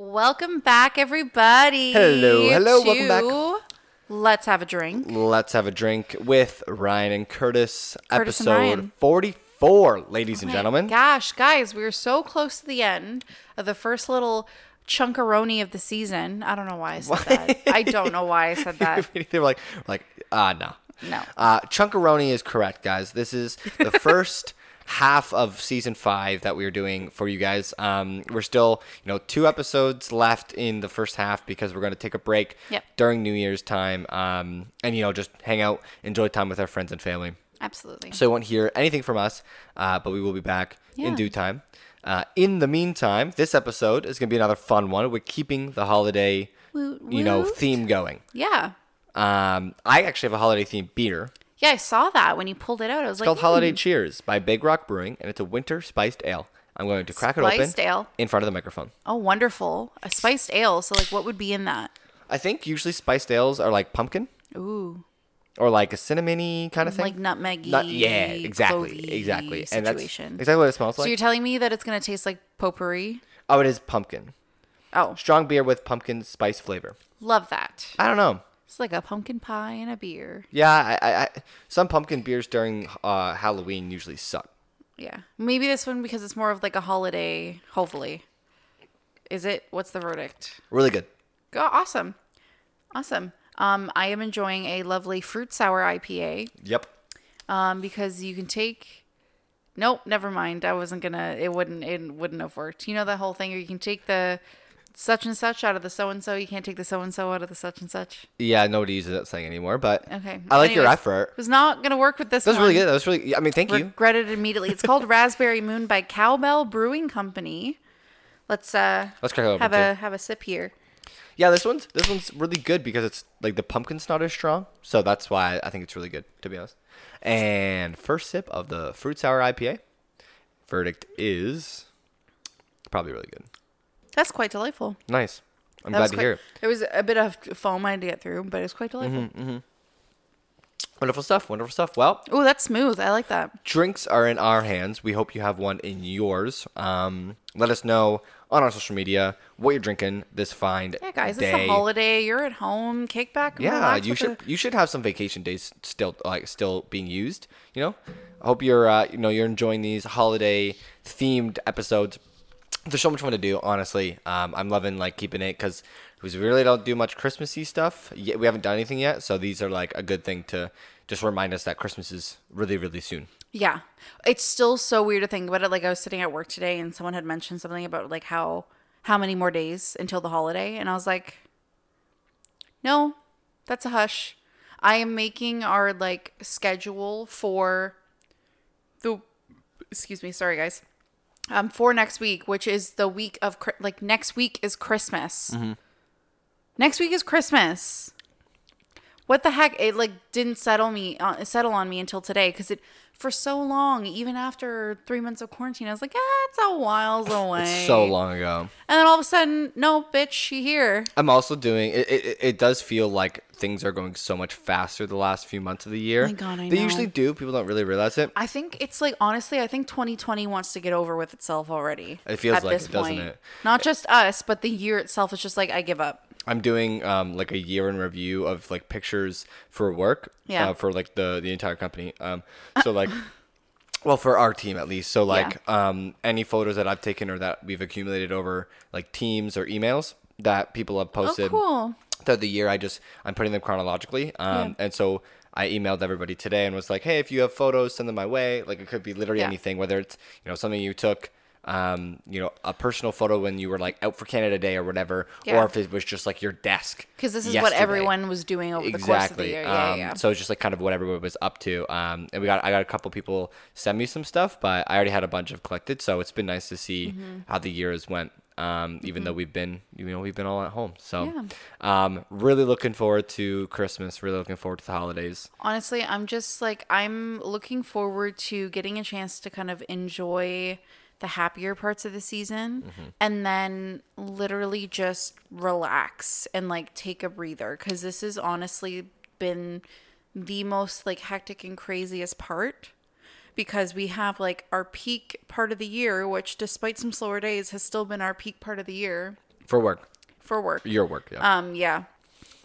Welcome back, everybody. Hello, hello, welcome back. Let's have a drink. Let's have a drink with Ryan and Curtis. Curtis and episode Ryan. 44, ladies and My gentlemen. Gosh, guys, we are so close to the end of the first little chunkaroni of the season. I don't know why I said that. I don't know why I said that. they were like, like, ah, no. No. Uh, Chunkaroni is correct, guys. This is the first half of season five that we are doing for you guys. Um, we're still, you know, two episodes left in the first half because we're going to take a break Yep. during New Year's time um, and, you know, just hang out, enjoy time with our friends and family. Absolutely. So you won't hear anything from us, uh, but we will be back Yeah. in due time. Uh, in the meantime, this episode is going to be another fun one. We're keeping the holiday, Woot, you know, theme going. yeah. Um, I actually have a holiday themed beer. Yeah, I saw that when you pulled it out. I was It's like, called Holiday "Hmm, Cheers by Big Rock Brewing, and it's a winter spiced ale. I'm going to crack it open ale? in front of the microphone. Oh, wonderful. A spiced ale. So, like, what would be in that? I think usually spiced ales are like pumpkin Ooh. or like a cinnamony kind of thing. Like nutmeggy. Nut- yeah, exactly, exactly, and that's exactly what it smells like. So you're telling me that it's going to taste like potpourri? oh, it is pumpkin. Oh, Strong beer with pumpkin spice flavor. love that. I don't know. It's like a pumpkin pie and a beer. Yeah, I, I, I some pumpkin beers during uh, Halloween usually suck. Yeah. Maybe this one because it's more of like a holiday, hopefully. Is it? What's the verdict? Really good. Go awesome. Awesome. Um, I am enjoying a lovely fruit sour IPA. Yep. Um, because you can take Nope, never mind. I wasn't gonna it wouldn't it wouldn't have worked. You know that whole thing where you can take the such and such out of the so and so, you can't take the so and so out of the such and such. Yeah, nobody uses that saying anymore, but Okay. I like your effort. It was not gonna work with this That was one. really good. That was really. I mean, thank you. regretted it immediately. It's called Raspberry Moon by Cowbell Brewing Company. Let's uh Let's crack it open have too. a have a sip here. Yeah, this one's this one's really good because it's like the pumpkin's not as strong, so that's why I think it's really good to be honest. And first sip of the fruit sour IPA. Verdict is probably really good. That's quite delightful. Nice. I'm That glad was to quite- hear it. There was a bit of foam I had to get through, but it's quite delightful. Mm-hmm. Wonderful stuff. Wonderful stuff. Well, Oh, that's smooth. I like that. drinks are in our hands. We hope you have one in yours. Um, let us know on our social media what you're drinking this fine Yeah, guys, day. it's a holiday. You're at home. Kick back. Yeah, relax you with should you should have some vacation days still like still being used. You know, I hope you're uh, you know you're enjoying these holiday themed episodes. There's so much fun to do. Honestly, um, I'm loving like keeping it because we really don't do much Christmassy stuff. Yet we haven't done anything yet, so these are like a good thing to just remind us that Christmas is really really soon. Yeah. It's still so weird to think about it. Like I was sitting at work today and someone had mentioned something about like how how many more days until the holiday and I was like No, that's a hush. I am making our like schedule for the excuse me, sorry guys. Um for next week, which is the week of like next week is Christmas. Next week is Christmas. What the heck? It like didn't settle me uh, settle on me until today because it for so long, even after three months of quarantine, I was like, ah, it's a whiles away. It's so long ago. And then all of a sudden, no, bitch, she here. I'm also doing it, it. It does feel like things are going so much faster the last few months of the year. my God, I they know. usually do. People don't really realize it. I think it's like honestly, I think 2020 wants to get over with itself already. It feels at like this it, doesn't point. it? Not just us, but the year itself is just like I give up. I'm doing um, like a year in review of like pictures for work. Yeah. Uh, for like the the entire company. Um. So like. Well, for our team at least. So, like, um, any photos that I've taken or that we've accumulated over like teams or emails that people have Oh, posted cool. throughout the year, I just I'm putting them chronologically. Um, Yeah. and so I emailed everybody today and was like, hey, if you have photos, send them my way. Like, it could be literally Yeah. anything, whether it's you know something you took, um, you know, a personal photo when you were like out for Canada Day or whatever, Yeah. or if it was just like your desk. Because this is what everyone was doing over the course of the year. Yeah, um, yeah. So it's just like kind of what everyone was up to. Um, and we got I got a couple people send me some stuff, but I already had a bunch of collected, so it's been nice to see Mm-hmm. how the year has went. Um, even though we've been, you know, we've been all at home. So, Yeah. um, really looking forward to Christmas. Really looking forward to the holidays. Honestly, I'm just like I'm looking forward to getting a chance to kind of enjoy the happier parts of the season Mm-hmm. and then literally just relax and like take a breather cuz this has honestly been the most like hectic and craziest part because we have like our peak part of the year which despite some slower days has still been our peak part of the year for work, for work. your work. Yeah. Um, yeah.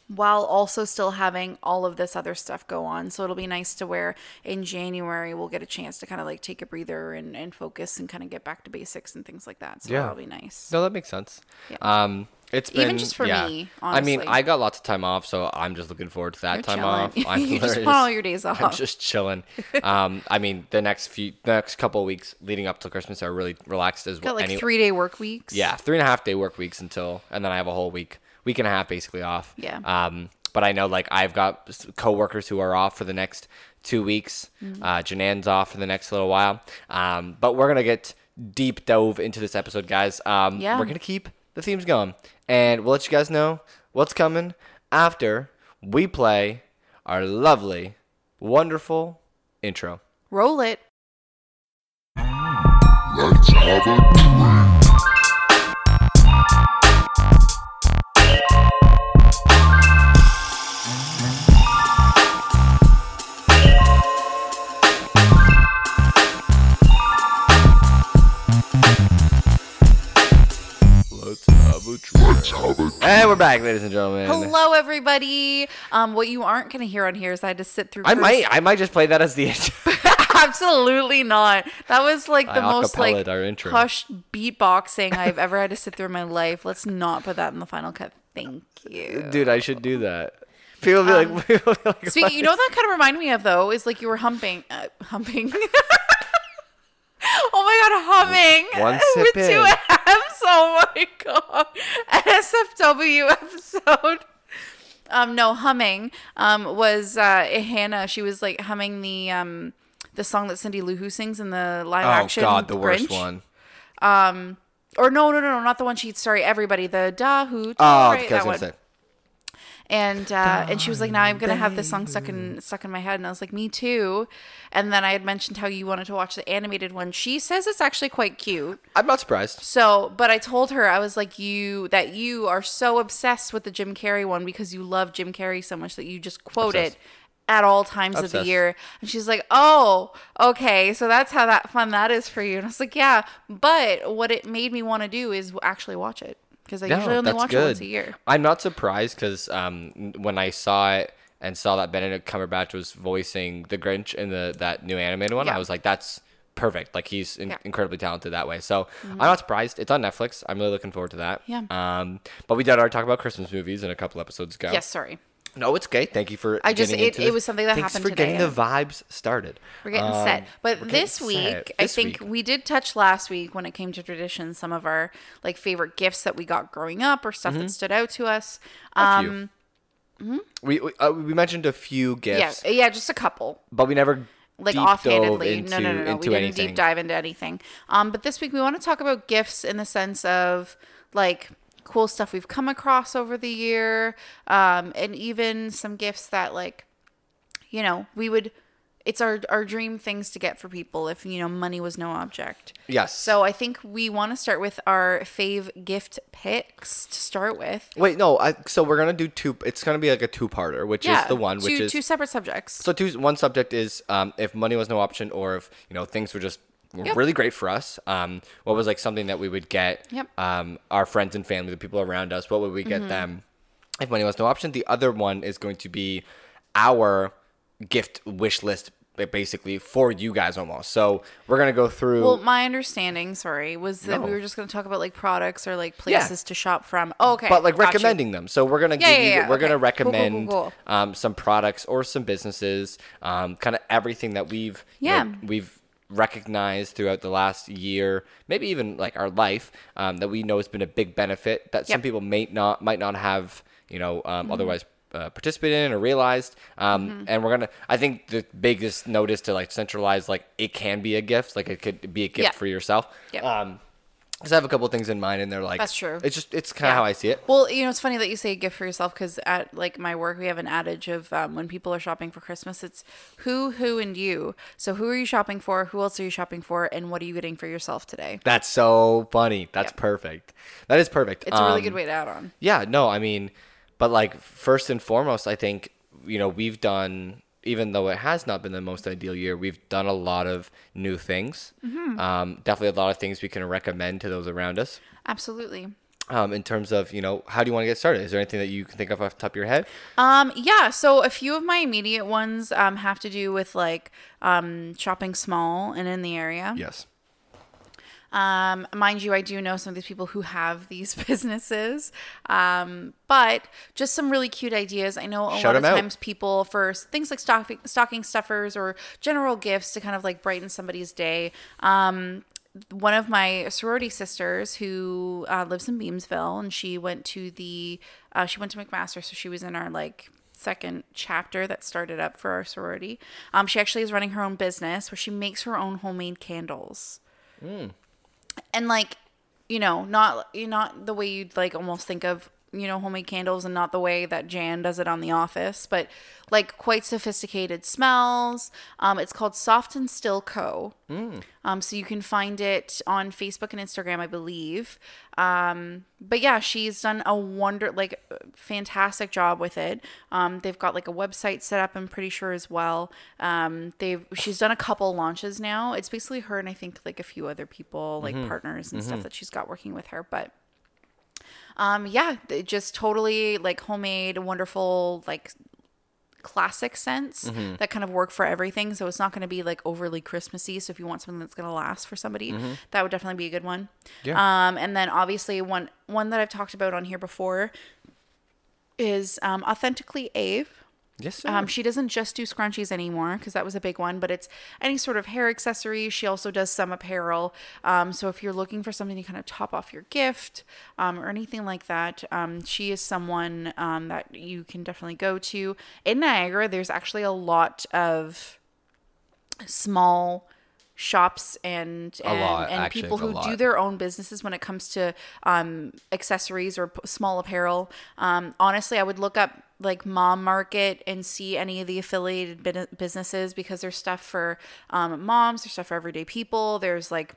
While also still having all of this other stuff go on. So it'll be nice to where in January we'll get a chance to kind of like take a breather and, and focus and kind of get back to basics and things like that. So Yeah. that'll be nice. no, that makes sense. Yeah. Um, it's been Even just for yeah. me, I mean. I got lots of time off, so I'm just looking forward to that You're time chilling. off. I'm You just want all your days I'm off. just chilling. um, I mean, the next few, the next couple of weeks leading up to Christmas are really relaxed as well. Got like three day work weeks. Yeah, three and a half day work weeks until, and then I have a whole week, week and a half basically off. Yeah. Um, but I know like I've got coworkers who are off for the next two weeks. Mm-hmm. Uh, Janan's off for the next little while. Um, but we're gonna get deep dove into this episode, guys. Um, Yeah. We're gonna keep the themes going, and we'll let you guys know what's coming after we play our lovely, wonderful intro. Roll it. Let's have a drink. Have a drink. Let's have a drink. And we're back, ladies and gentlemen. Hello, everybody. Um, what you aren't gonna hear on here is I had to sit through. I Chris- might, I might just play that as the intro. Absolutely not. That was like the I most like acapella'd our intro. hushed beatboxing I've ever had to sit through in my life. Let's not put that in the final cut. Thank you. Dude, I should do that. People be like, people be like Speaking, you know what that kind of reminded me of though is like you were humping, uh, humping. oh my god, humming One with sip two in. Oh my god, NSFW episode. Um, no, humming. Um, was uh, Hannah? She was like humming the um the song that Cindy Lou Who sings in the live oh action. god, the worst Grinch. one. Or no, no, no, no, not the one she. Sorry, everybody. The da who. Oh, right, that one. say. And uh, and she was like, "Now I'm gonna have this song stuck in stuck in my head," and I was like, "Me too." And then I had mentioned how you wanted to watch the animated one. She says it's actually quite cute. I'm not surprised. So, but I told her I was like, "You that you are so obsessed with the Jim Carrey one because you love Jim Carrey so much that you just quote Obsessed. it." At all times of the year, and she's like, "Oh, okay, so that's how that fun that is for you." And I was like, "Yeah," but what it made me want to do is actually watch it because I usually only watch it once a year. I'm not surprised because um, when I saw it and saw that Benedict Cumberbatch was voicing the Grinch in the that new animated one, Yeah. I was like, that's perfect. Like he's in- Yeah. Mm-hmm. incredibly talented that way. So I'm not surprised. It's on Netflix. I'm really looking forward to that. Yeah. Um, but we did already talk about Christmas movies in a couple episodes ago. Yes, sorry. No, it's okay. Thank you for. I just- getting it- it was something that Thanks happened for getting the vibes started. We're getting Um, set. But this set. week, I This think week. we did touch last week when it came to traditions, some of our like favorite gifts that we got growing up or stuff that stood out to us. Um, We we, uh, we mentioned a few yeah, gifts, yeah, just a couple. but we never Like offhandedly. into, no, no, no, no. we didn't anything. deep dive into anything. Um, but this week we want to talk about gifts in the sense of like cool stuff we've come across over the year, um, and even some gifts that like, you know, we would. It's our our dream things to get for people if you know money was no object. Yes. So I think we want to start with our fave gift picks to start with. Wait, no. I, so we're gonna do two. It's gonna be like a two-parter, which is the one, two, which is two separate subjects. so two. One subject is um, if money was no option, or if you know things were just Yep. really great for us. Um, what was like something that we would get? Yep. Um, our friends and family, the people around us. What would we Mm-hmm. get them? If money was no option, the other one is going to be our gift wish list, basically for you guys almost. So we're gonna go through. Well, my understanding, sorry, was that we were just going to talk about like products or like places to shop from. Oh, okay. but like got you. recommending them. So we're gonna Yeah, give yeah, you, yeah, we're okay. gonna Cool, cool, cool, recommend cool. Um, some products or some businesses, um, kind of everything that we've you know, Yeah. we've recognized throughout the last year, maybe even like our life, um, that we know has been a big benefit that some Yep. Mm-hmm. people may not might not have you know um, otherwise. Uh, participated in or realized um, and we're gonna i think the biggest notice to like centralize like it can be a gift like it could be a gift Yeah. for yourself Yep. um because i have a couple things in mind and they're like That's true. it's just it's kind of Yeah. how i see it Well, you know, it's funny that you say a gift for yourself because at like my work, we have an adage of um, when people are shopping for Christmas, it's who, who, and you. So who are you shopping for? Who else are you shopping for? And what are you getting for yourself today? That's so funny. That's Yeah. perfect. That is perfect. It's a really Um, good way to add on. Yeah, no, I mean, but like first and foremost, I think you know we've done, even though it has not been the most ideal year, we've done a lot of new things. Mm-hmm. Um, definitely a lot of things we can recommend to those around us. Absolutely. um, in terms of you know how do you want to get started? Is there anything that you can think of off the top of your head? Um, yeah. So a few of my immediate ones um, have to do with like um, shopping small and in the area. Yes. Um, mind you, I do know some of these people who have these businesses. Um, but just some really cute ideas. I know a Shout lot of out. times people for things like stocking, stocking stuffers or general gifts to kind of like brighten somebody's day. Um, one of my sorority sisters who uh, lives in Beamsville and she went to the uh, she went to McMaster, so she was in our like second chapter that started up for our sorority. Um, she actually is running her own business where she makes her own homemade candles and like you know not you not the way you'd like almost think of you know homemade candles and not the way that jan does it on the office but like quite sophisticated smells. Um, it's called soft and still co. Um, so you can find it on facebook and instagram i believe. Um, but yeah she's done a wonder like fantastic job with it. Um, they've got like a website set up i'm pretty sure as well. Um, they've she's done a couple launches now. It's basically her and i think like a few other people like partners and stuff that she's got working with her but um yeah it just totally like homemade wonderful like classic scents Mm-hmm. that kind of work for everything so it's not going to be like overly christmassy so if you want something that's going to last for somebody that would definitely be a good one Mm-hmm. Yeah. um and then obviously one one that i've talked about on here before is um authentically ave Yes. Sir. um, she doesn't just do scrunchies anymore because that was a big one, but it's any sort of hair accessory. She also does some apparel. Um, so if you're looking for something to kind of top off your gift um, or anything like that, um, she is someone um, that you can definitely go to. In Niagara, there's actually a lot of small shops and and, lot, and actually, people who do their own businesses when it comes to um, accessories or p- small apparel. Um, honestly, I would look up like Mom Market and see any of the affiliated bin- businesses because there's stuff for um, moms, there's stuff for everyday people. There's like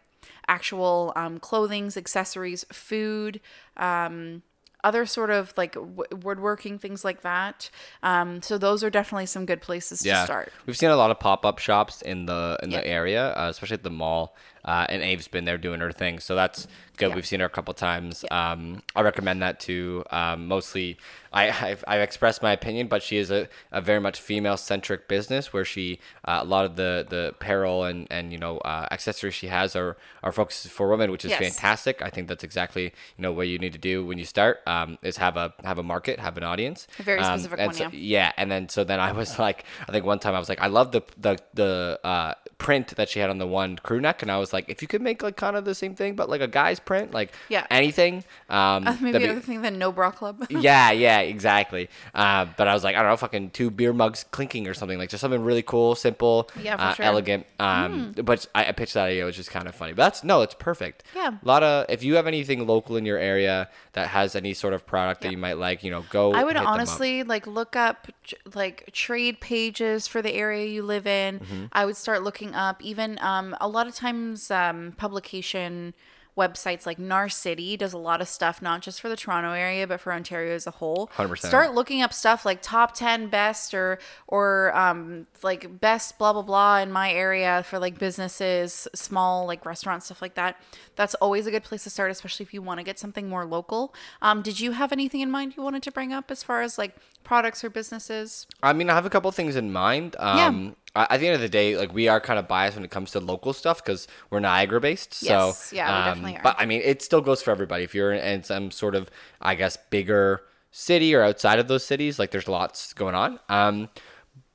actual um, clothings, accessories, food. Um, other sort of like w- woodworking things like that. Um, so those are definitely some good places to start. We've seen a lot of pop up shops in the in Yeah. the area, uh, especially at the mall. Uh, and Abe's been there doing her thing, so that's good. Yeah. We've seen her a couple times. Um, I recommend that too. Um, mostly, I I've, I've expressed my opinion, but she is a, a very much female centric business where she uh, a lot of the the apparel and and you know uh, accessories she has are are focused for women, which is Yes. fantastic. I think that's exactly you know what you need to do when you start um, is have a have a market, have an audience. A very Um, specific one, so- yeah. yeah, and then so then I was like, I think one time I was like, I love the the the uh, print that she had on the one crew neck, and I was like, if you could make like kind of the same thing, but like a guy's print, like Yeah. anything, um, Maybe that'd be- other thing than No Bra Club. yeah, yeah, exactly. Uh, but I was like, I don't know, fucking two beer mugs clinking or something like just something really cool, simple, Yeah, uh, sure. Elegant. Um, but I, I pitched that idea, which is kind of funny. But that's no, it's perfect. Yeah. A lot of if you have anything local in your area that has any sort of product that you might like, you know, go. I would hit them up. honestly like look up like trade pages for the area you live in. Mm-hmm. I would start looking up even um, a lot of times um, publication websites like Narcity does a lot of stuff not just for the Toronto area but for Ontario as a whole. 100%. Start looking up stuff like top 10 best or or um, like best blah blah blah in my area for like businesses, small like restaurants stuff like that. That's always a good place to start especially if you want to get something more local. Um, did you have anything in mind you wanted to bring up as far as like products or businesses? I mean, I have a couple things in mind. Um, I- At the end of the day, like we are kind of biased when it comes to local stuff because we're Niagara based. Yes, so yeah, we um, definitely are. But I mean, it still goes for everybody. If you're in some sort of, I guess, bigger city or outside of those cities, like there's lots going on. Um,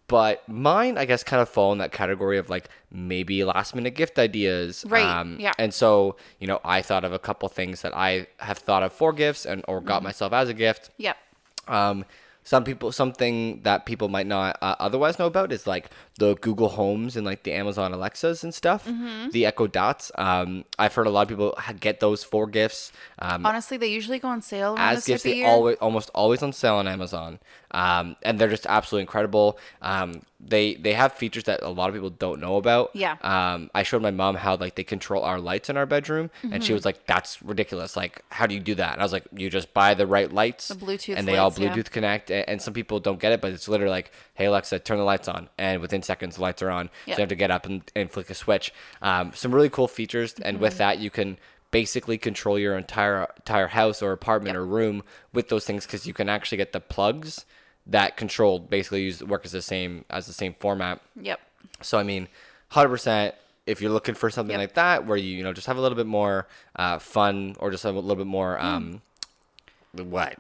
but mine, I guess, kind of fall in that category of like maybe last minute gift ideas. Right, Um, yeah. And so, you know, I thought of a couple things that I have thought of for gifts and or Mm-hmm. got myself as a gift. Yep. Um, some people, something that people might not uh, otherwise know about is like the Google Homes and like the Amazon Alexas and stuff, Mm-hmm. the Echo Dots. Um, I've heard a lot of people get those for gifts. Um, Honestly, they usually go on sale as gifts, they always almost always on sale on Amazon, um, and they're just absolutely incredible. Um, they they have features that a lot of people don't know about. Yeah. Um, I showed my mom how like they control our lights in our bedroom, and Mm-hmm. she was like, "That's ridiculous! Like, how do you do that?" And I was like, "You just buy the right lights, The Bluetooth and they all lights, yeah. Bluetooth connect." And, and some people don't get it, but it's literally like, "Hey Alexa, turn the lights on," and within seconds the lights are on. Yep. So you have to get up and, and flick a switch. Um, some really cool features, and Mm-hmm. with that you can basically control your entire entire house or apartment or room with those things because you can actually get the plugs that control basically use work as the same as the same format. Yep. So I mean, hundred percent. If you're looking for something Yep. like that, where you you know just have a little bit more uh, fun or just a little bit more Hmm. um, what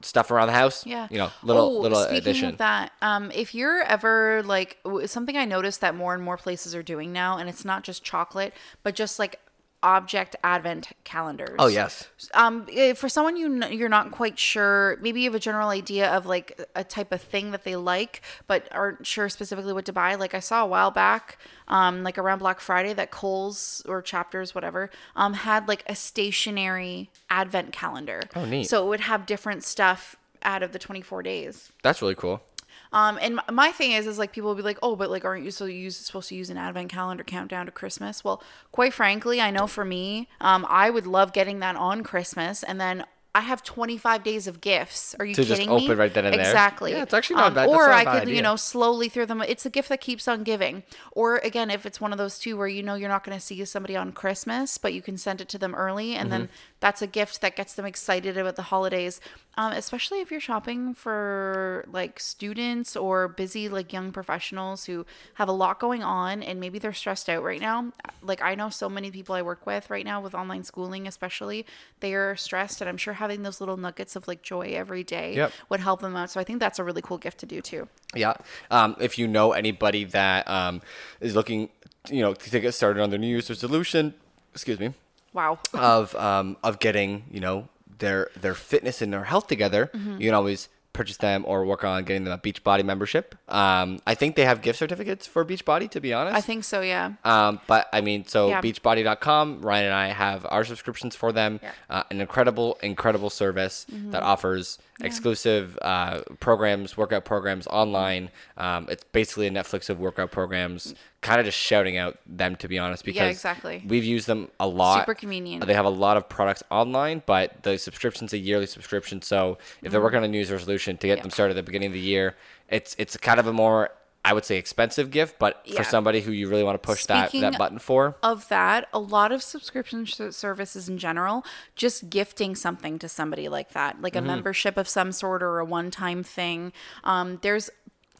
stuff around the house, Yeah. you know, little oh, little speaking addition. of that, um, if you're ever like something I noticed that more and more places are doing now, and it's not just chocolate, but just like object advent calendars. Oh yes, um eh, for someone you kn- you're not quite sure maybe you have a general idea of like a type of thing that they like but aren't sure specifically what to buy like i saw a while back um like around black friday that coles or chapters whatever um had like a stationary advent calendar Oh, neat. so it would have different stuff out of the 24 days that's really cool. Um, and my thing is, is like people will be like, oh, but like, aren't you so use, supposed to use an advent calendar countdown to Christmas? Well, quite frankly, I know for me, um, I would love getting that on Christmas, and then I have 25 days of gifts. Are you To just kidding me? open right then and there? exactly. Yeah, it's actually not bad- that's Or not I bad could, you know, slowly through them. It's a gift that keeps on giving. Or again, if it's one of those two where you know you're not going to see somebody on Christmas, but you can send it to them early, and then Mm-hmm. that's a gift that gets them excited about the holidays. Um, especially if you're shopping for like students or busy like young professionals who have a lot going on and maybe they're stressed out right now. Like I know so many people I work with right now with online schooling, especially they are stressed, and I'm sure having those little nuggets of like joy every day Yep. would help them out. So I think that's a really cool gift to do too. Yeah. Um, if you know anybody that um, is looking, you know, to get started on their New Year's resolution, excuse me, Wow. of um, of getting you know their their fitness and their health together, Mm-hmm. you can always purchase them or work on getting them a Beachbody membership. Um, I think they have gift certificates for Beachbody, to be honest. I think so. Yeah. Um, but I mean, so Yeah. beachbody.com, Ryan and I have our subscriptions for them. Yeah. Uh, an incredible, incredible service that offers exclusive uh, programs, workout programs online. Um, it's basically a Netflix of workout programs. Kind of just shouting out them to be honest, because yeah, exactly. we've used them a lot. Super convenient. They have a lot of products online, but the subscription's a yearly subscription. So if they're working on a New Year's resolution to get Yeah. them started at the beginning of the year, it's it's kind of a more I would say expensive gift, but Yeah. for somebody who you really want to push that, that button for, of that, a lot of subscription services in general, just gifting something to somebody like that, like a Mm-hmm. membership of some sort or a one time thing. Um, there's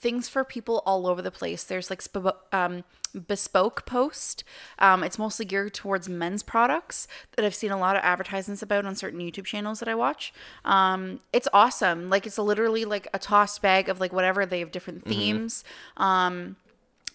things for people all over the place. There's like sp- um, bespoke post. Um, it's mostly geared towards men's products that I've seen a lot of advertisements about on certain YouTube channels that I watch. Um, it's awesome. Like it's literally like a tossed bag of like whatever. They have different Mm-hmm. themes. Um,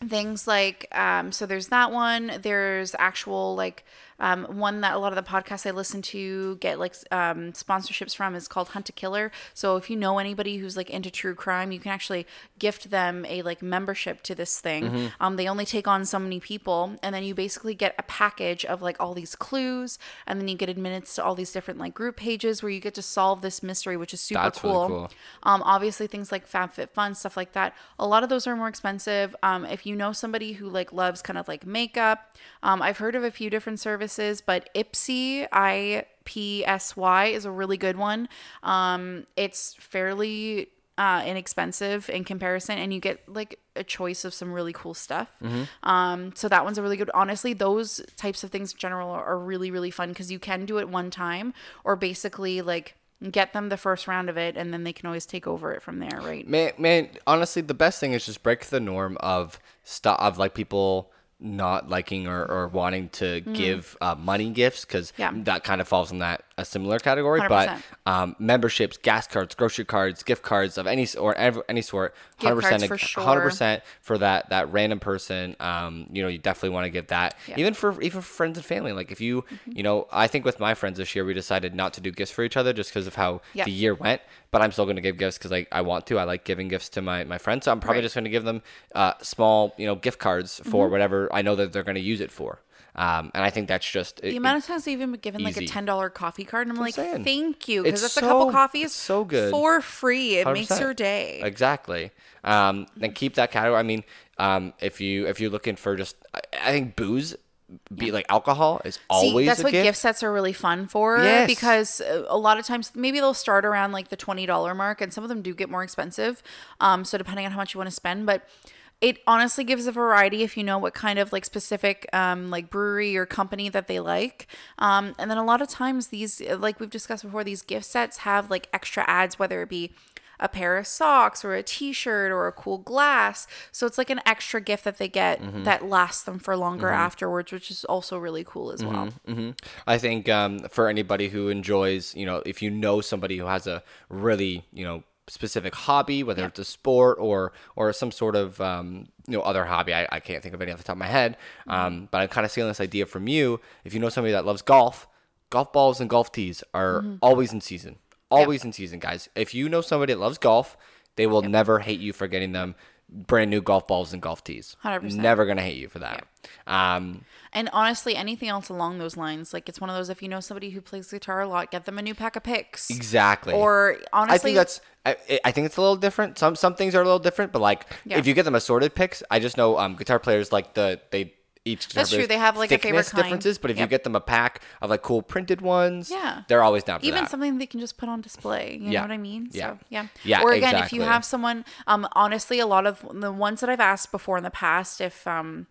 things like um so there's that one there's actual like um one that a lot of the podcasts i listen to get like um sponsorships from is called hunt a killer so if you know anybody who's like into true crime you can actually gift them a like membership to this thing um they only take on so many people and then you basically get a package of like all these clues and then you get admittance to all these different like group pages where you get to solve this mystery which is super That's really cool cool. um, obviously things like FabFitFun, stuff like that. A lot of those are more expensive. Um, if you know somebody who like loves kind of like makeup, um, I've heard of a few different services, but Ipsy, I P S Y, is a really good one. Um, it's fairly uh, inexpensive in comparison, and you get like a choice of some really cool stuff. Um, so that one's a really good. Honestly, those types of things in general are, are really really fun because you can do it one time, or basically like get them the first round of it and then they can always take over it from there right man, man, honestly, the best thing is just break the norm of stuff of like people not liking or, or wanting to give uh, money gifts because Mm. Yeah. that kind of falls in that a similar category. But 100%. um, memberships, gas cards, grocery cards, gift cards of any or any sort, hundred percent, for hundred percent for that that random person. Um, you know, you definitely want to give that Yeah. Mm-hmm. even for even for friends and family. Like if you you know, I think with my friends this year we decided not to do gifts for each other just because of how Yeah. the year went. But I'm still going to give gifts because I, I want to. I like giving gifts to my, my friends. So I'm probably Right. just going to give them uh, small, you know, gift cards for Mm-hmm. whatever I know that they're going to use it for. Um, and I think that's just the amount of times I've even been given like a ten dollar coffee card, and I'm like, saying. thank you, because that's a couple coffees, so good. for free. It makes 100%. your day. Exactly. Um, then keep that category. I mean, um, if you if you're looking for just, I, I think booze, be like alcohol, is always See, that's what gift. gift sets are really fun for Yes. because uh, a lot of times maybe they'll start around like the twenty dollar mark, and some of them do get more expensive. Um, so depending on how much you want to spend, but it honestly gives a variety if you know what kind of like specific um, like brewery or company that they like. Um, and then a lot of times these, like we've discussed before, these gift sets have like extra ads, whether it be a pair of socks or a t-shirt or a cool glass. So it's like an extra gift that they get Mm-hmm. that lasts them for longer afterwards, which is also really cool as well. hmm I think um, for anybody who enjoys, you know, if you know somebody who has a really, you know, specific hobby, whether it's a sport or or some sort of um, you know other hobby, I, I can't think of any off the top of my head. Um, but I'm kind of stealing this idea from you. If you know somebody that loves golf, golf balls and golf tees are always in season. Always in season, guys. If you know somebody that loves golf, they will never hate you for getting them brand new golf balls and golf tees. 100%. Never gonna hate you for that. Um, And honestly, anything else along those lines, like it's one of those if you know somebody who plays guitar a lot, get them a new pack of picks. exactly. Or honestly, I think that's. I, I think it's a little different. Some some things are a little different, but like Yeah. if you get them assorted picks, I just know um guitar players like the they each That's true, they have, like, a favorite kind. differences. But if you get them a pack of like cool printed ones, Yeah. they're always down even that. something they can just put on display. You Yeah. know what I mean? Yeah. So, yeah. Yeah, Or again, if you have someone, um, honestly, a lot of the ones that I've asked before in the past, if um,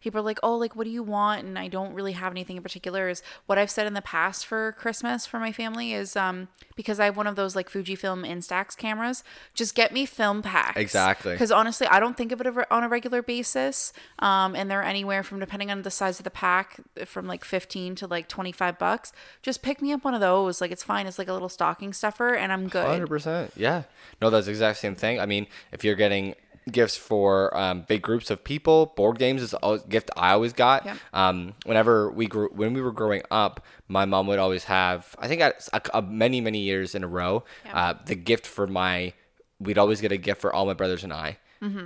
people are like, oh, like, what do you want? And I don't really have anything in particular. Is what I've said in the past for Christmas for my family is um, because I have one of those like Fujifilm Instax cameras, just get me film packs. Exactly. Because honestly, I don't think of it on a regular basis. Um, and they're anywhere from depending on the size of the pack, from like fifteen to like twenty five bucks. Just pick me up one of those. Like it's fine. It's like a little stocking stuffer, and I'm good. Hundred percent. Yeah. No, that's the exact same thing. I mean, if you're getting gifts for um, big groups of people, board games is a gift I always got. Yeah. Um, whenever we grew, when we were growing up, my mom would always have. I think at a, a- many many years in a row, uh, the gift for my. We'd always get a gift for all my brothers and I.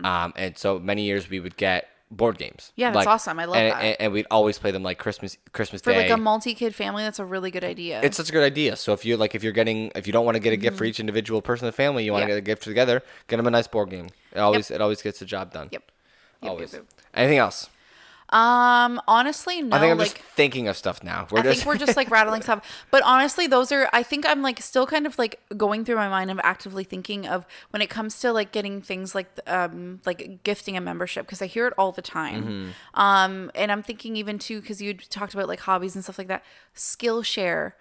Um, and so many years we would get board games. Mm-hmm. Yeah, that's awesome. I love and, that. And, and we'd always play them like Christmas Christmas For Day. like a multi kid family, that's a really good idea. It's such a good idea. So if you like, if you're getting, if you don't want to get a gift for each individual person in the family, you want to Mm-hmm. Yeah. get a gift together, get them a nice board game. It always, it always gets the job done. Yep. Yep, always. yep, yep. Anything else? Um, honestly, no. I think I'm like just thinking of stuff now. We're I just think we're just like rattling stuff. But honestly, those are, I think I'm like still kind of like going through my mind of actively thinking of when it comes to like getting things like, um, like gifting a membership because I hear it all the time. Mm-hmm. Um, and I'm thinking even too, because you talked about like hobbies and stuff like that, Skillshare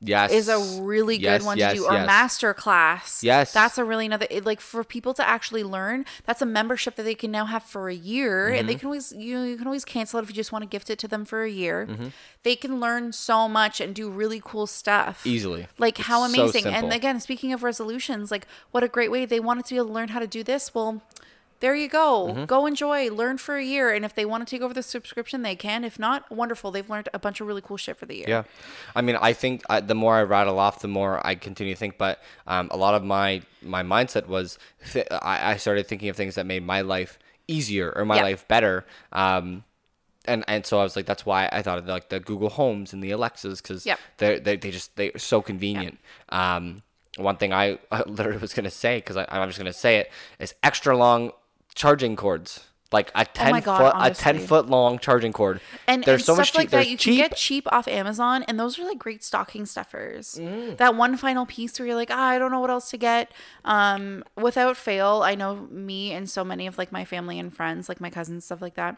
yes is a really good one yes, to do or yes. MasterClass Yes. that's a really another it, like for people to actually learn that's a membership that they can now have for a year and they Mm-hmm. can always you, know, you can always cancel it if you just want to gift it to them for a year Mm-hmm. they can learn so much and do really cool stuff Easily. like how It's so amazing and again speaking of resolutions like what a great way they wanted to be able to learn how to do this well there you go. Mm-hmm. Go enjoy, learn for a year, and if they want to take over the subscription, they can. If not, wonderful. They've learned a bunch of really cool shit for the year. Yeah, I mean, I think I, the more I rattle off, the more I continue to think. But um, a lot of my my mindset was th- I, I started thinking of things that made my life easier or my Yeah. life better. Um, and and so I was like, that's why I thought of like the Google Homes and the Alexas because Yep. they they they just they're so convenient. Um, one thing I, I literally was gonna say because I'm just gonna say it is extra long charging cords. Like a ten Oh God, foot, a ten foot long charging cord. and, there's and so stuff much cheap. like that you cheap can get cheap off Amazon, and those are like great stocking stuffers. Mm. That one final piece where you're like, ah, I don't know what else to get. Um, without fail, I know me and so many of like my family and friends, like my cousins, stuff like that.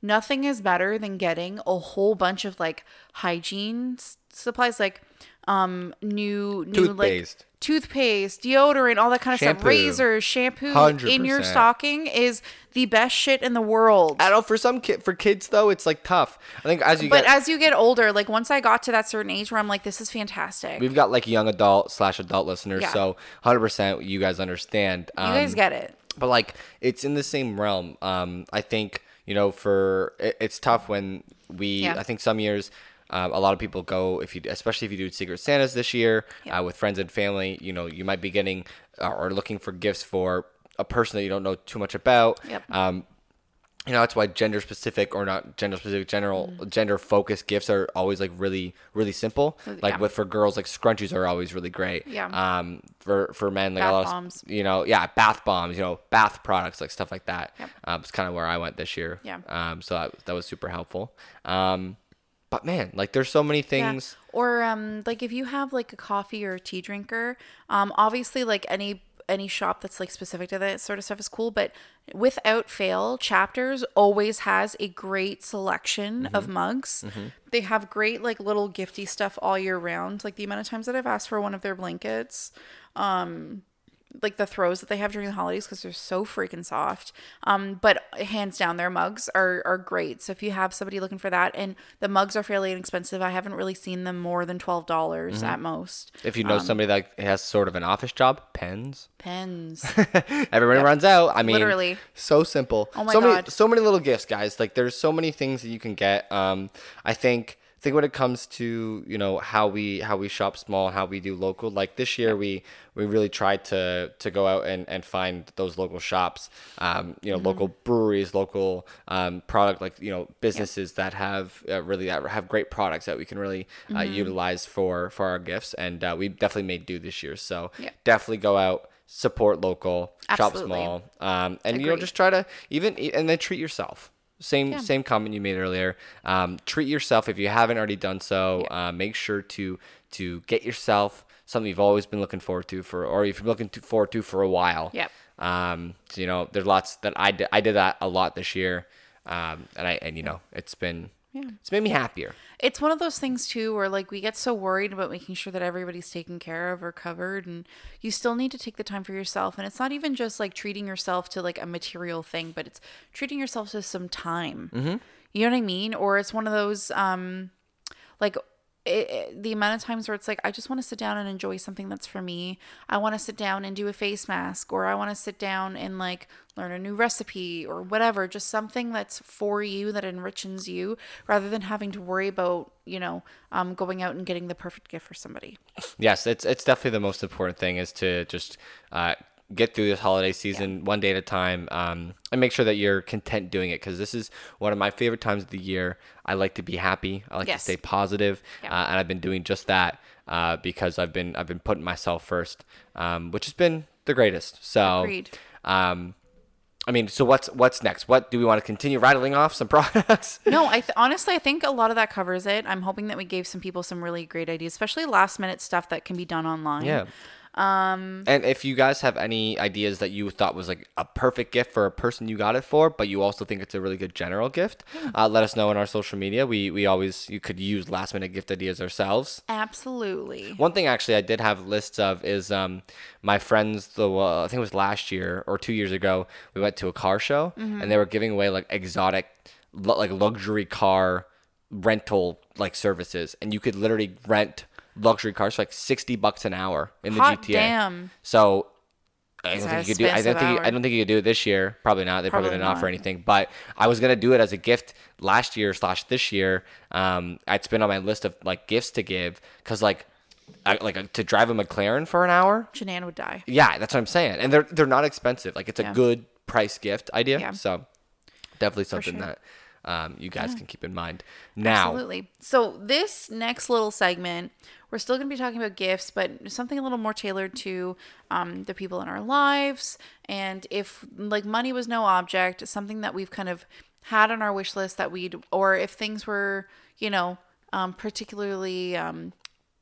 Nothing is better than getting a whole bunch of like hygiene supplies, like um new new Toothpaste. like toothpaste, deodorant, all that kind of stuff, Shampoo. razors, shampoo in your stocking is the best shit in the world. I don't know for some kid for kids though it's like tough. I think as you But get as you get older, like once I got to that certain age where I'm like, this is fantastic. we've got like young adult slash adult listeners, Yeah. so hundred percent you guys understand. you guys Um, get it. but like it's in the same realm. Um, I think you know for it, it's tough when we. Yeah. I think some years. Um, a lot of people go if you, especially if you do Secret Santas this year Yeah. uh, with friends and family. You know, you might be getting uh, or looking for gifts for a person that you don't know too much about. Yep. Um, you know that's why gender specific or not gender specific general Mm. gender focused gifts are always like really really simple like yeah. with for girls like scrunchies are always really great Yeah. um for for men like Bath a lot bombs. of you know yeah bath bombs you know bath products like stuff like that Yep. um it's kind of where i went this year Yeah. um so that, that was super helpful um but man like there's so many Yeah. things Or um, like if you have like a coffee or a tea drinker, um, obviously like any any shop that's like specific to that sort of stuff is cool. But without fail, Chapters always has a great selection of mugs. They have great like little gifty stuff all year round. Like the amount of times that I've asked for one of their blankets, um, like the throws that they have during the holidays because they're so freaking soft. Um, but hands down, their mugs are are great. So if you have somebody looking for that, and the mugs are fairly inexpensive, I haven't really seen them more than twelve dollars Mm-hmm. at most. If you know somebody that has sort of an office job, pens. Pens. Everybody runs out. I mean, Literally. so simple. Oh my so Many, God. so many little gifts, guys. Like there's so many things that you can get. Um, I think think when it comes to you know how we how we shop small, how we do local. Like this year, we we really tried to to go out and, and find those local shops. Um, you know, Mm-hmm. local breweries, local um, product like you know businesses that have uh, really that have great products that we can really uh, Mm-hmm. utilize for for our gifts. And uh, we definitely made do this year. So Yeah. definitely go out support local shop small um, and you know just try to even and then treat yourself same same comment you made earlier. Um, treat yourself if you haven't already done so. Uh, make sure to to get yourself something you've always been looking forward to for or if you're looking to, forward to for a while. Yep. um, so, you know there's lots that I did, I did that a lot this year. Um, and I and you know it's been it's made me happier. It's one of those things too where like we get so worried about making sure that everybody's taken care of or covered and you still need to take the time for yourself. And it's not even just like treating yourself to like a material thing but it's treating yourself to some time. Mm-hmm. you know what i mean? Or it's one of those um like it, it- the amount of times where it's like I just want to sit down and enjoy something that's for me. I want to sit down and do a face mask or I want to sit down and like learn a new recipe or whatever, just something that's for you that enriches you rather than having to worry about, you know, um going out and getting the perfect gift for somebody. Yes, it's it's definitely the most important thing is to just uh, get through this holiday season one day at a time, um, and make sure that you're content doing it because this is one of my favorite times of the year. I like to be happy. I like Yes. to stay positive, Yeah. uh, and I've been doing just that uh, because I've been I've been putting myself first, um, which has been the greatest. So, Agreed. um, I mean, so what's what's next? What do we want to continue rattling off some products? No, I th- honestly I think a lot of that covers it. I'm hoping that we gave some people some really great ideas, especially last minute stuff that can be done online. Yeah. Um, and if you guys have any ideas that you thought was like a perfect gift for a person you got it for, but you also think it's a really good general gift, uh, let us know on our social media. We we always you could use last minute gift ideas ourselves. Absolutely. One thing actually I did have lists of is um my friends the uh, I think it was last year or two years ago we went to a car show and they were giving away like exotic like luxury car rental like services and you could literally rent luxury cars for like 60 bucks an hour in the Hot GTA. damn. So I don't think you could do. I don't think. You, I don't think you could do it this year. Probably not. They probably, Probably didn't offer anything. But I was gonna do it as a gift last year slash this year. Um, it's been on my list of like gifts to give because like, I, like uh, to drive a McLaren for an hour. Janan would die. Yeah, that's what I'm saying. And they're they're not expensive. Like it's a Yeah. good price gift idea. Yeah. So definitely something sure. that um, you guys can keep in mind. Now, Absolutely. So this next little segment, we're still going to be talking about gifts, but something a little more tailored to um, the people in our lives. And if like money was no object, something that we've kind of had on our wish list that we'd, or if things were, you know, um, particularly um,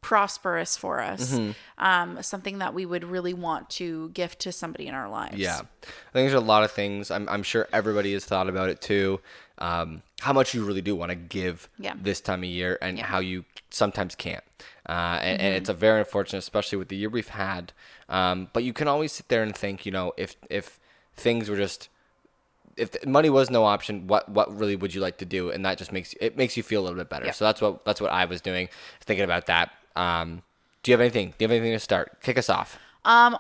prosperous for us, Mm-hmm. um, something that we would really want to gift to somebody in our lives. Yeah, I think there's a lot of things. I'm, I'm sure everybody has thought about it too. Um, how much you really do want to give Yeah. this time of year, and Yeah. how you sometimes can't. Uh, and, Mm-hmm. and it's a very unfortunate, especially with the year we've had. Um, but you can always sit there and think, you know, if if things were just if money was no option, what what really would you like to do? And that just makes it makes you feel a little bit better. Yeah. So that's what that's what I was doing, thinking about that. Um, do you have anything? Do you have anything to start? Kick us off. Um,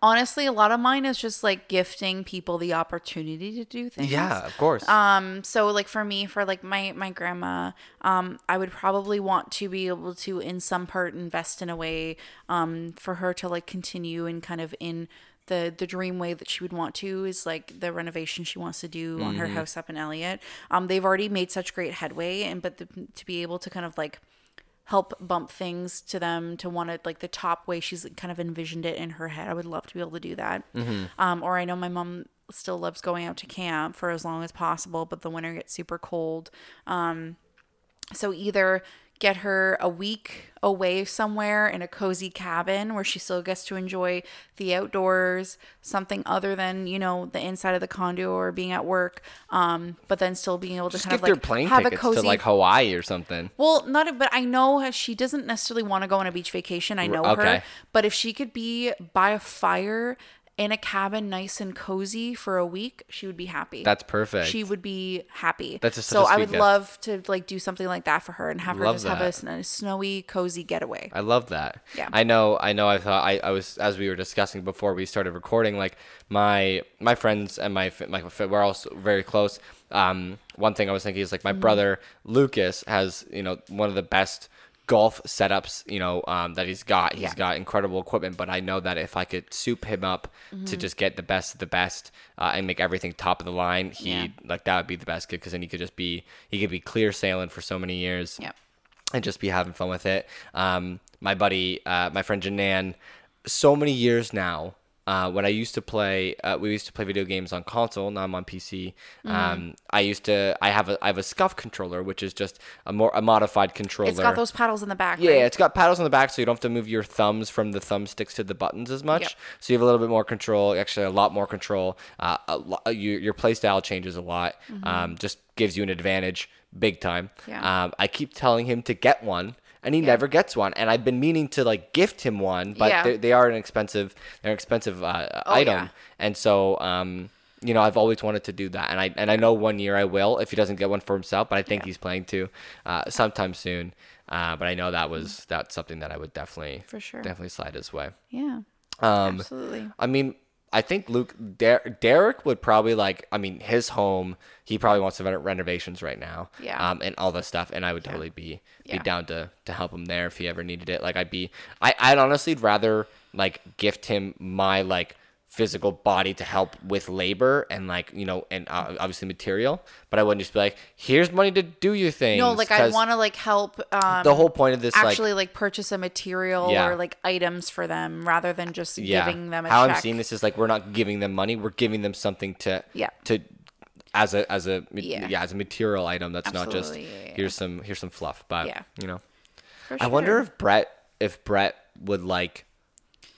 honestly, a lot of mine is just like gifting people the opportunity to do things. Yeah, of course. Um, so like for me, for like my my grandma, um, I would probably want to be able to, in some part, invest in a way, um, for her to like continue and kind of in the the dream way that she would want to is like the renovation she wants to do on her house up in Elliott. Um, they've already made such great headway, and but the, to be able to kind of like help bump things to them to want it like the top way she's kind of envisioned it in her head. I would love to be able to do that. Um, or I know my mom still loves going out to camp for as long as possible, but the winter gets super cold. Um, so either get her a week away somewhere in a cozy cabin where she still gets to enjoy the outdoors, something other than you know the inside of the condo or being at work, um, but then still being able to Just kind of like plane have a cozy. to like Hawaii or something. well, not, but I know she doesn't necessarily want to go on a beach vacation. I know okay. her, but if she could be by a fire in a cabin, nice and cozy for a week, she would be happy. That's perfect. She would be happy. That's a- such so a I would gift. love to like do something like that for her and have her Love just have a, that. a snowy, cozy getaway. I love that. Yeah. I know. I know. I thought I, I was as we were discussing before we started recording. Like my my friends and my my we're also very close. Um, one thing I was thinking is like my brother Lucas has you know one of the best golf setups you know um, that he's got. He's Yeah. got incredible equipment, but I know that if I could soup him up to just get the best of the best uh, and make everything top of the line, he Yeah. like that would be the best kid because then he could just be he could be clear sailing for so many years Yeah. and just be having fun with it. Um, my buddy, uh, my friend Janan, so many years now. Uh, when I used to play, uh, we used to play video games on console. Now I'm on PC. Mm-hmm. Um, I used to. I have a. I have a SCUF controller, which is just a more a modified controller. It's got those paddles in the back. Yeah, right? it's got paddles in the back, so you don't have to move your thumbs from the thumbsticks to the buttons as much. Yep. So you have a little bit more control. Actually, a lot more control. Uh, a lo- you, your play style changes a lot. Um, just gives you an advantage, big time. Mm-hmm. Yeah. Um, I keep telling him to get one, and he never gets one. And I've been meaning to like gift him one, but Yeah. they, they are an expensive. They're an expensive uh, Oh, item, yeah. and so. Um, you know, I've always wanted to do that, and I and I know one year I will if he doesn't get one for himself. But I think Yeah. he's planning to uh, sometime soon. Uh, but I know that was that's something that I would definitely. For sure. definitely slide his way. Yeah. Um, Absolutely. I mean, I think Luke Der- Derek would probably like. I mean, his home. He probably wants some renovations right now. Yeah. Um, and all this stuff, and I would totally be be Yeah. down to to help him there if he ever needed it. Like I'd be. I I'd honestly rather like gift him my like physical body to help with labor and like you know and uh, obviously material but i wouldn't just be like here's money to do your thing No, like I want to like help um the whole point of this actually like, purchase a material Yeah. or like items for them rather than just yeah. giving them a How check. I'm seeing this is like we're not giving them money, we're giving them something to Yeah. to as a as a Yeah. yeah, as a material item that's not just Absolutely, yeah, yeah. here's some here's some fluff. But Yeah. you know. For I wonder if Brett if Brett would like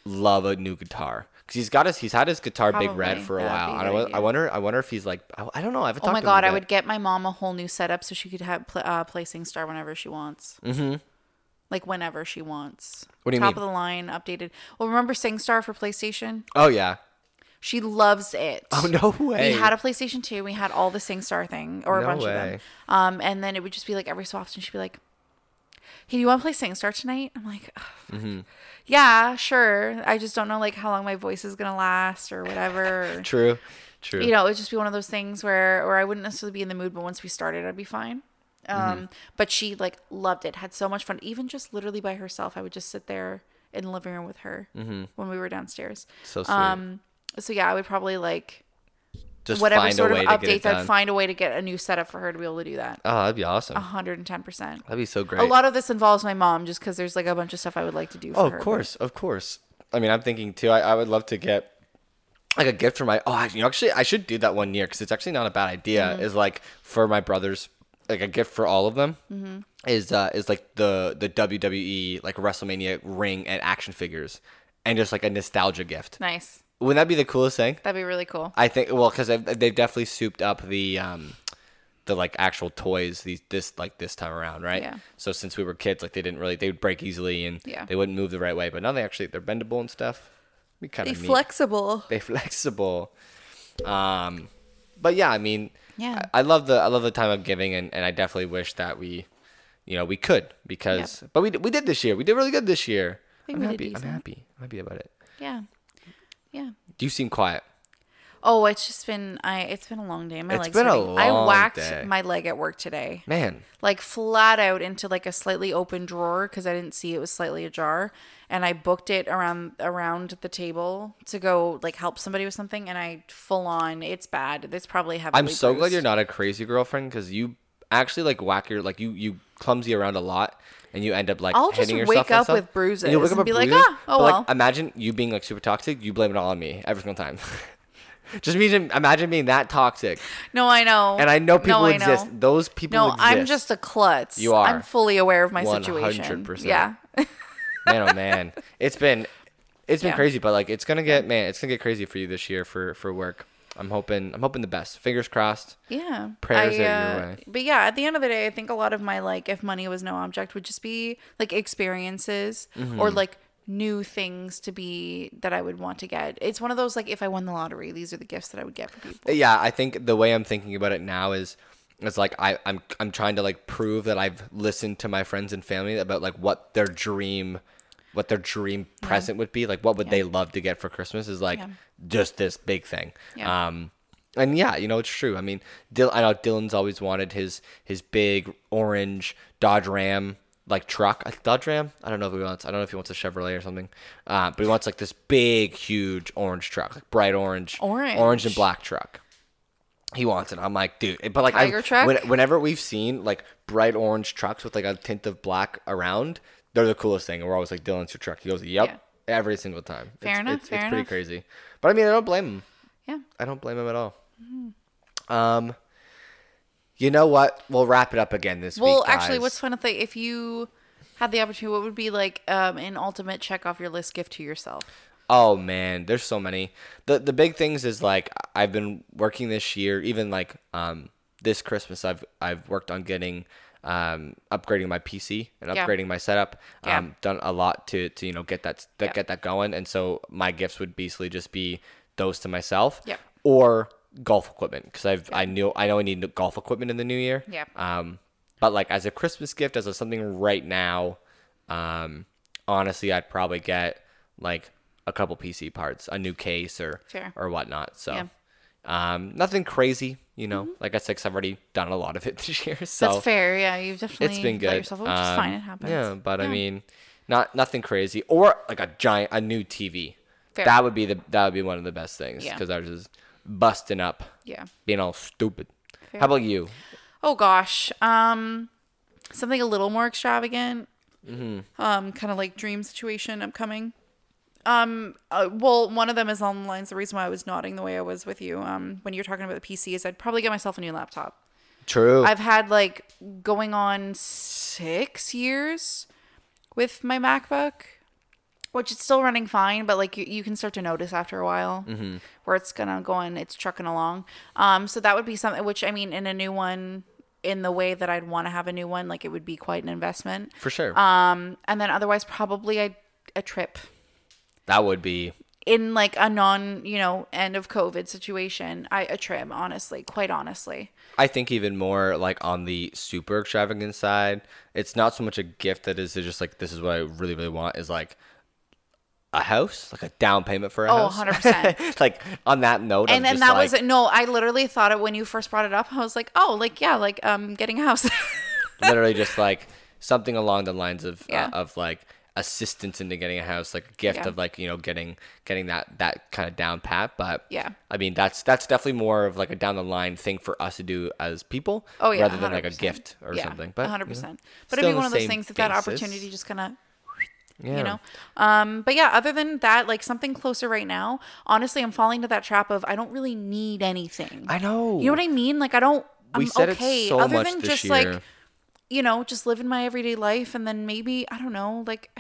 love a new guitar. Cause he's got his, he's had his guitar Big Red for a That'd while. And I, I wonder, I wonder if he's like, I, I don't know. I haven't Oh my god, I would get my mom a whole new setup so she could have pl- uh, play SingStar whenever she wants. Mm-hmm. Like whenever she wants. What do you Top mean? of the line, updated. Well, remember SingStar for PlayStation? Oh yeah. She loves it. Oh no way. We had a PlayStation 2. We had all the SingStar thing, or a No bunch of them. Um, and then it would just be like every so often she'd be like, "Hey, do you want to play SingStar tonight?" I'm like, "Ugh, fuck. Mm-hmm. "Yeah, sure." I just don't know like how long my voice is gonna last or whatever. True. True. you know, it would just be one of those things where, or I wouldn't necessarily be in the mood, but once we started, I'd be fine. Um, Mm-hmm. but she like loved it, had so much fun, even just literally by herself. I would just sit there in the living room with her when we were downstairs. so sweet. Um, so yeah, I would probably like just whatever sort of updates, I'd find a way to get a new setup for her to be able to do that. oh, that'd be awesome. hundred and ten percent. That'd be so great. A lot of this involves my mom, just because there's like a bunch of stuff I would like to do. For Oh, her, of but- course, of course. I mean, I'm thinking too. I, I would love to get like a gift for my. Oh, actually, you know, actually, I should do that one year because it's actually not a bad idea. Mm-hmm. Is like for my brothers, like a gift for all of them. Mm-hmm. Is uh is like the the WWE like WrestleMania ring and action figures, and just like a nostalgia gift. Nice. Wouldn't that be the coolest thing? That'd be really cool. I think well because they've, they've definitely souped up the um the like actual toys these this like this time around right Yeah. so since we were kids like they didn't really they would break easily and Yeah. they wouldn't move the right way but now they actually they're bendable and stuff be kind of neat flexible. they flexible um but yeah i mean Yeah. I, I love the i love the time of giving and, and i definitely wish that we you know we could because but we, we did this year we did really good this year think i'm we did happy i'm happy i'm happy about it Yeah. Yeah. Do you seem quiet Oh, it's just been I. It's been a long day. My It's legs. been a hurting. I long whacked day. my leg at work today, man like flat out into like a slightly open drawer because I didn't see it was slightly ajar, and I booked it around around the table to go like help somebody with something, and I full on. It's bad. It's probably heavily. I'm so glad bruised. you're not a crazy girlfriend because you actually like whack your like you you clumsy around a lot and you end up like I'll just wake up with bruises And you'll wake up and be like, "Ah, oh but, like, well." imagine you being like super toxic. You blame it all on me every single time. Just imagine, imagine being that toxic. No, I know. And I know people no, I exist. know. Those people No, exist. I'm just a klutz. You are. I'm fully aware of my situation. 100%. Yeah. man, oh man, it's been it's been Yeah. crazy, but like it's gonna get man, it's gonna get crazy for you this year for for work. I'm hoping I'm hoping the best. Fingers crossed. Yeah. Prayers I, are your uh, way. But yeah, at the end of the day, I think a lot of my like if money was no object would just be like experiences Mm-hmm. or like new things to be that I would want to get. It's one of those like if I won the lottery, these are the gifts that I would get for people. Yeah, I think the way I'm thinking about it now is it's like I, I'm I'm trying to like prove that I've listened to my friends and family about like what their dream what their dream present would be. Like what would they love to get for Christmas is like Yeah. just this big thing. Yeah. Um and yeah, you know it's true. I mean, Dil- I know Dylan's always wanted his his big orange Dodge Ram like truck. A Dodge Ram. I don't know if he wants. I don't know if he wants a Chevrolet or something. Uh, but he wants like this big, huge orange truck, like bright orange, orange orange and black truck. He wants it. I'm like, dude. But like, Tiger I? When, whenever we've seen like bright orange trucks with like a tint of black around, they're the coolest thing. And we're always like, Dylan's your truck. He goes, yep, Yeah. every single time. Fair it's, enough, It's, fair it's pretty enough. crazy. But I mean, I don't blame him. Yeah. I don't blame him at all. Um, you know what? We'll wrap it up again this Well, week. Well, actually, what's fun if you had the opportunity, what would be like um, an ultimate check off your list gift to yourself? Oh man, there's so many. The the big things is like I've been working this year, even like um this Christmas I've I've worked on getting um upgrading my PC and Yeah. upgrading my setup. Yeah. Um done a lot to to you know get that that get that going and so my gifts would basically just be those to myself. Yeah. Or golf equipment because I've I knew I know I need golf equipment in the new year. Yeah. Um but like as a Christmas gift as a something right now um honestly I'd probably get like a couple PC parts, a new case or Fair. or whatnot. So Yeah. um nothing crazy, you know. Like I said, 'cause I've already done a lot of it this year. So That's fair. Yeah, you've definitely it's been good. yourself, which is fine. It Um, happens. Yeah, but I mean not nothing crazy. Or like a giant a new TV. Fair. That would be the that would be one of the best things. Yeah. I was just busting up, yeah. being all stupid. Fair. How about you? Oh gosh, um, something a little more extravagant. Mm-hmm. Um, kind of like dream situation upcoming. Um, uh, well, one of them is on the lines. The reason why I was nodding the way I was with you, um, when you're talking about the PC, is I'd probably get myself a new laptop. True. I've had like going on six years with my MacBook, which is still running fine, but like you, you can start to notice after a while Mm-hmm. where it's gonna go and it's trucking along. Um, so that would be something which I mean, in a new one, in the way that I'd want to have a new one, like it would be quite an investment. For sure. Um, and then otherwise, probably a, a trip that would be in like a non, you know, end of COVID situation. I a trim, honestly, quite honestly. I think even more like on the super extravagant side, it's not so much a gift that is just like this is what I really really want is like a house, like a down payment for a Oh, house. 100%. like on that note, and just that like, was no i literally thought it when you first brought it up i was like oh like yeah like um getting a house literally just like something along the lines of Yeah. uh, of like assistance into getting a house, like a gift Yeah. of like you know getting getting that that kind of down pat. But Yeah. I mean that's that's definitely more of like a down the line thing for us to do as people. oh yeah rather than like a gift or yeah, something. But 100% you know, but it'd be one of those things that basis. opportunity just kind of yeah. you know um but yeah other than that like something closer right now honestly i'm falling to that trap of i don't really need anything I know. you know what i mean like i don't i'm We said it okay so other much than this just year. like you know just living my everyday life and then maybe i don't know like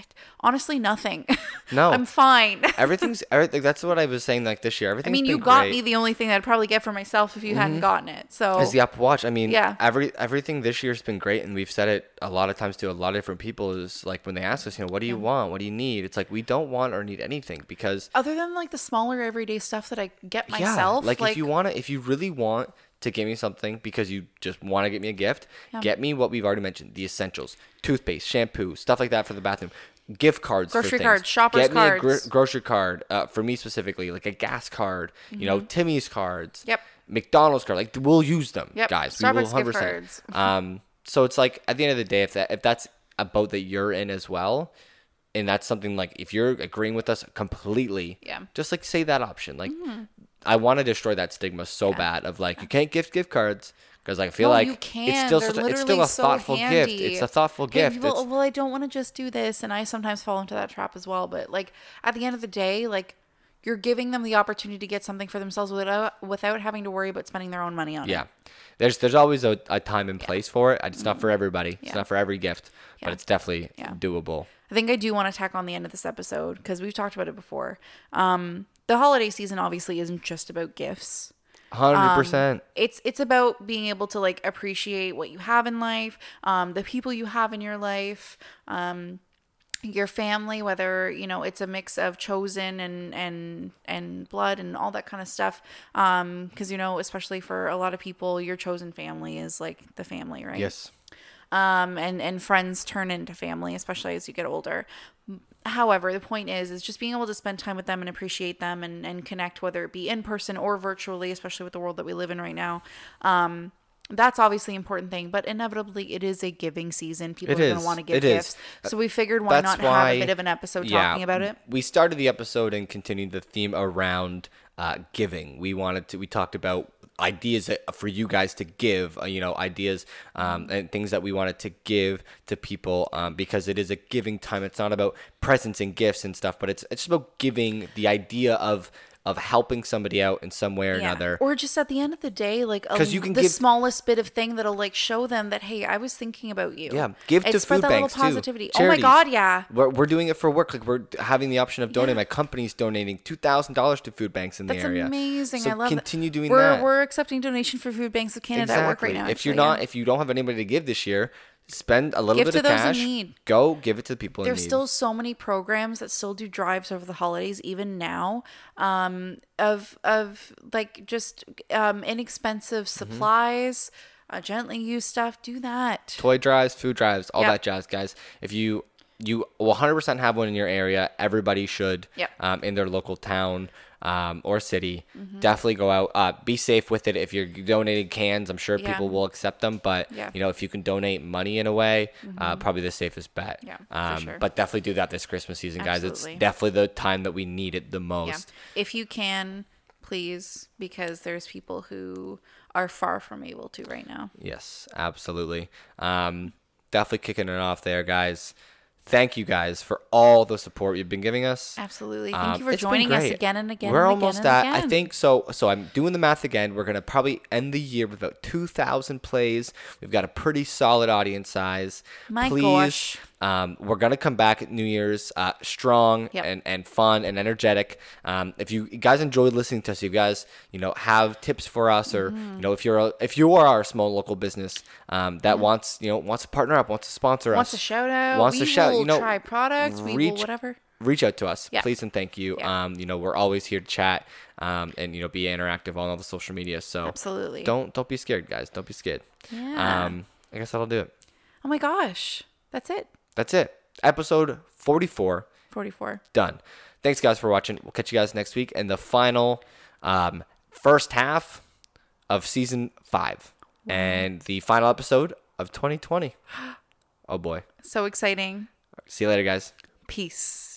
honestly nothing No. i'm fine Everything's everything. That's what I was saying. Like this year, Everything i mean you got great. me the only thing i'd probably get for myself if you hadn't mm-hmm. gotten it so Is the Apple Watch. I mean, Yeah. every everything this year's been great, and we've said it a lot of times to a lot of different people. Is like when they ask us, you know, what do you want? What do you need? It's like we don't want or need anything because other than like the smaller everyday stuff that I get myself, yeah, like, if you want to, if you really want to give me something because you just want to get me a gift, get me what we've already mentioned: the essentials, toothpaste, shampoo, stuff like that for the bathroom. Gift cards, Grocery cards, shoppers Get me a cards. grocery card uh, for me specifically, like a gas card. You know, Timmy's cards. Mm-hmm. Yep. McDonald's card. Like we'll use them, Yep, guys. we will Starbucks gift 100%. cards. Um, so it's like at the end of the day, if that if that's a boat that you're in as well, and that's something like if you're agreeing with us completely, Yeah. Mm-hmm. just like say that option. Like I want to destroy that stigma so bad of like you can't gift gift cards because I feel no, like you can. it's still such a, it's still a so thoughtful gift. It's a thoughtful Hey, gift. Well, well, I don't want to just do this, and I sometimes fall into that trap as well. But like at the end of the day, like you're giving them the opportunity to get something for themselves without without having to worry about spending their own money on Yeah. it. There's there's always a, a time and place for it. It's not for everybody. It's not for every gift, Yeah. but it's definitely Yeah. doable. I think I do want to tack on the end of this episode because we've talked about it before. Um, the holiday season obviously isn't just about gifts. 100%. It's it's about being able to like appreciate what you have in life, um, the people you have in your life, um, your family, whether you know it's a mix of chosen and and and blood and all that kind of stuff. um Because you know, especially for a lot of people, your chosen family is like the family, right? yes. um, and and friends turn into family, especially as you get older. However, the point is, is just being able to spend time with them and appreciate them and, and connect, whether it be in person or virtually, especially with the world that we live in right now. Um, that's obviously an important thing, but inevitably it is a giving season. People It are going is. to want to give It is. gifts, so we figured why That's not have why- a bit of an episode talking about it. We started the episode and continued the theme around uh, giving. We wanted to. We talked about ideas that, for you guys to give. Uh, you know, ideas um, and things that we wanted to give to people um, because it is a giving time. It's not about presents and gifts and stuff, but it's it's about giving the idea of of helping somebody out in some way or Yeah. another. Or just at the end of the day, like a, 'Cause you can the give- smallest bit of thing that'll like show them that hey, I was thinking about you. Yeah, give to It's spread food that banks little too. positivity. Oh my god, yeah. We're, we're doing it for work. Like we're having the option of donating. Yeah. My company's donating two thousand dollars to food banks in That's the area. That's amazing. So I love it. continue that. doing we're, that. We're accepting donation for food banks of Canada at work right now. if you're not, yeah. if you don't have anybody to give this year, spend a little Give bit of those in cash. need. Go give it to the people there's in need. still so many programs that still do drives over the holidays, even now, um, of of like just um, inexpensive Mm-hmm. supplies, uh, gently used stuff. Do that. toy drives, food drives, all Yep. that jazz, guys. If you you 100% have one in your area, everybody should Yep. um, in their local town um, or city. Mm-hmm. Definitely go out. Uh, be safe with it. If you're donating cans, I'm sure Yeah. people will accept them. But Yeah. Mm-hmm. you know, if you can donate money in a way, uh, probably the safest bet. Yeah, um, sure. But definitely do that this Christmas season, guys. Absolutely. It's definitely the time that we need it the Yeah. most. If you can, please, because there's people who are far from able to right now. Yes, absolutely. Um, definitely kicking it off there, guys. Thank you guys for all the support you've been giving us. Absolutely. Thank Um, you for joining us again and again. We're and almost again at. I think so. So I'm doing the math again. We're gonna probably end the year with about 2,000 plays. We've got a pretty solid audience size. My Please, gosh. Um, we're gonna come back at New Year's uh, strong Yep. and, and fun and energetic. Um, if you guys enjoyed listening to us, you guys you know have tips for us, or Mm-hmm. you know if you're a, if you are a small local business um, that wants you know wants to partner up, wants to sponsor Mm-hmm. Wants us, a shout out. wants to shout, you know, try products. We will reach- whatever. reach out to us Yeah. please and thank you Yeah. um you know we're always here to chat um and you know be interactive on all the social media so Absolutely. don't don't be scared guys don't be scared Yeah. um i guess that'll do it Oh my gosh. That's it. That's it. Episode 44 44. done. Thanks guys for watching. We'll catch you guys next week in the final um first half of season five and the final episode of 2020 oh boy. So exciting. see you later guys. Peace.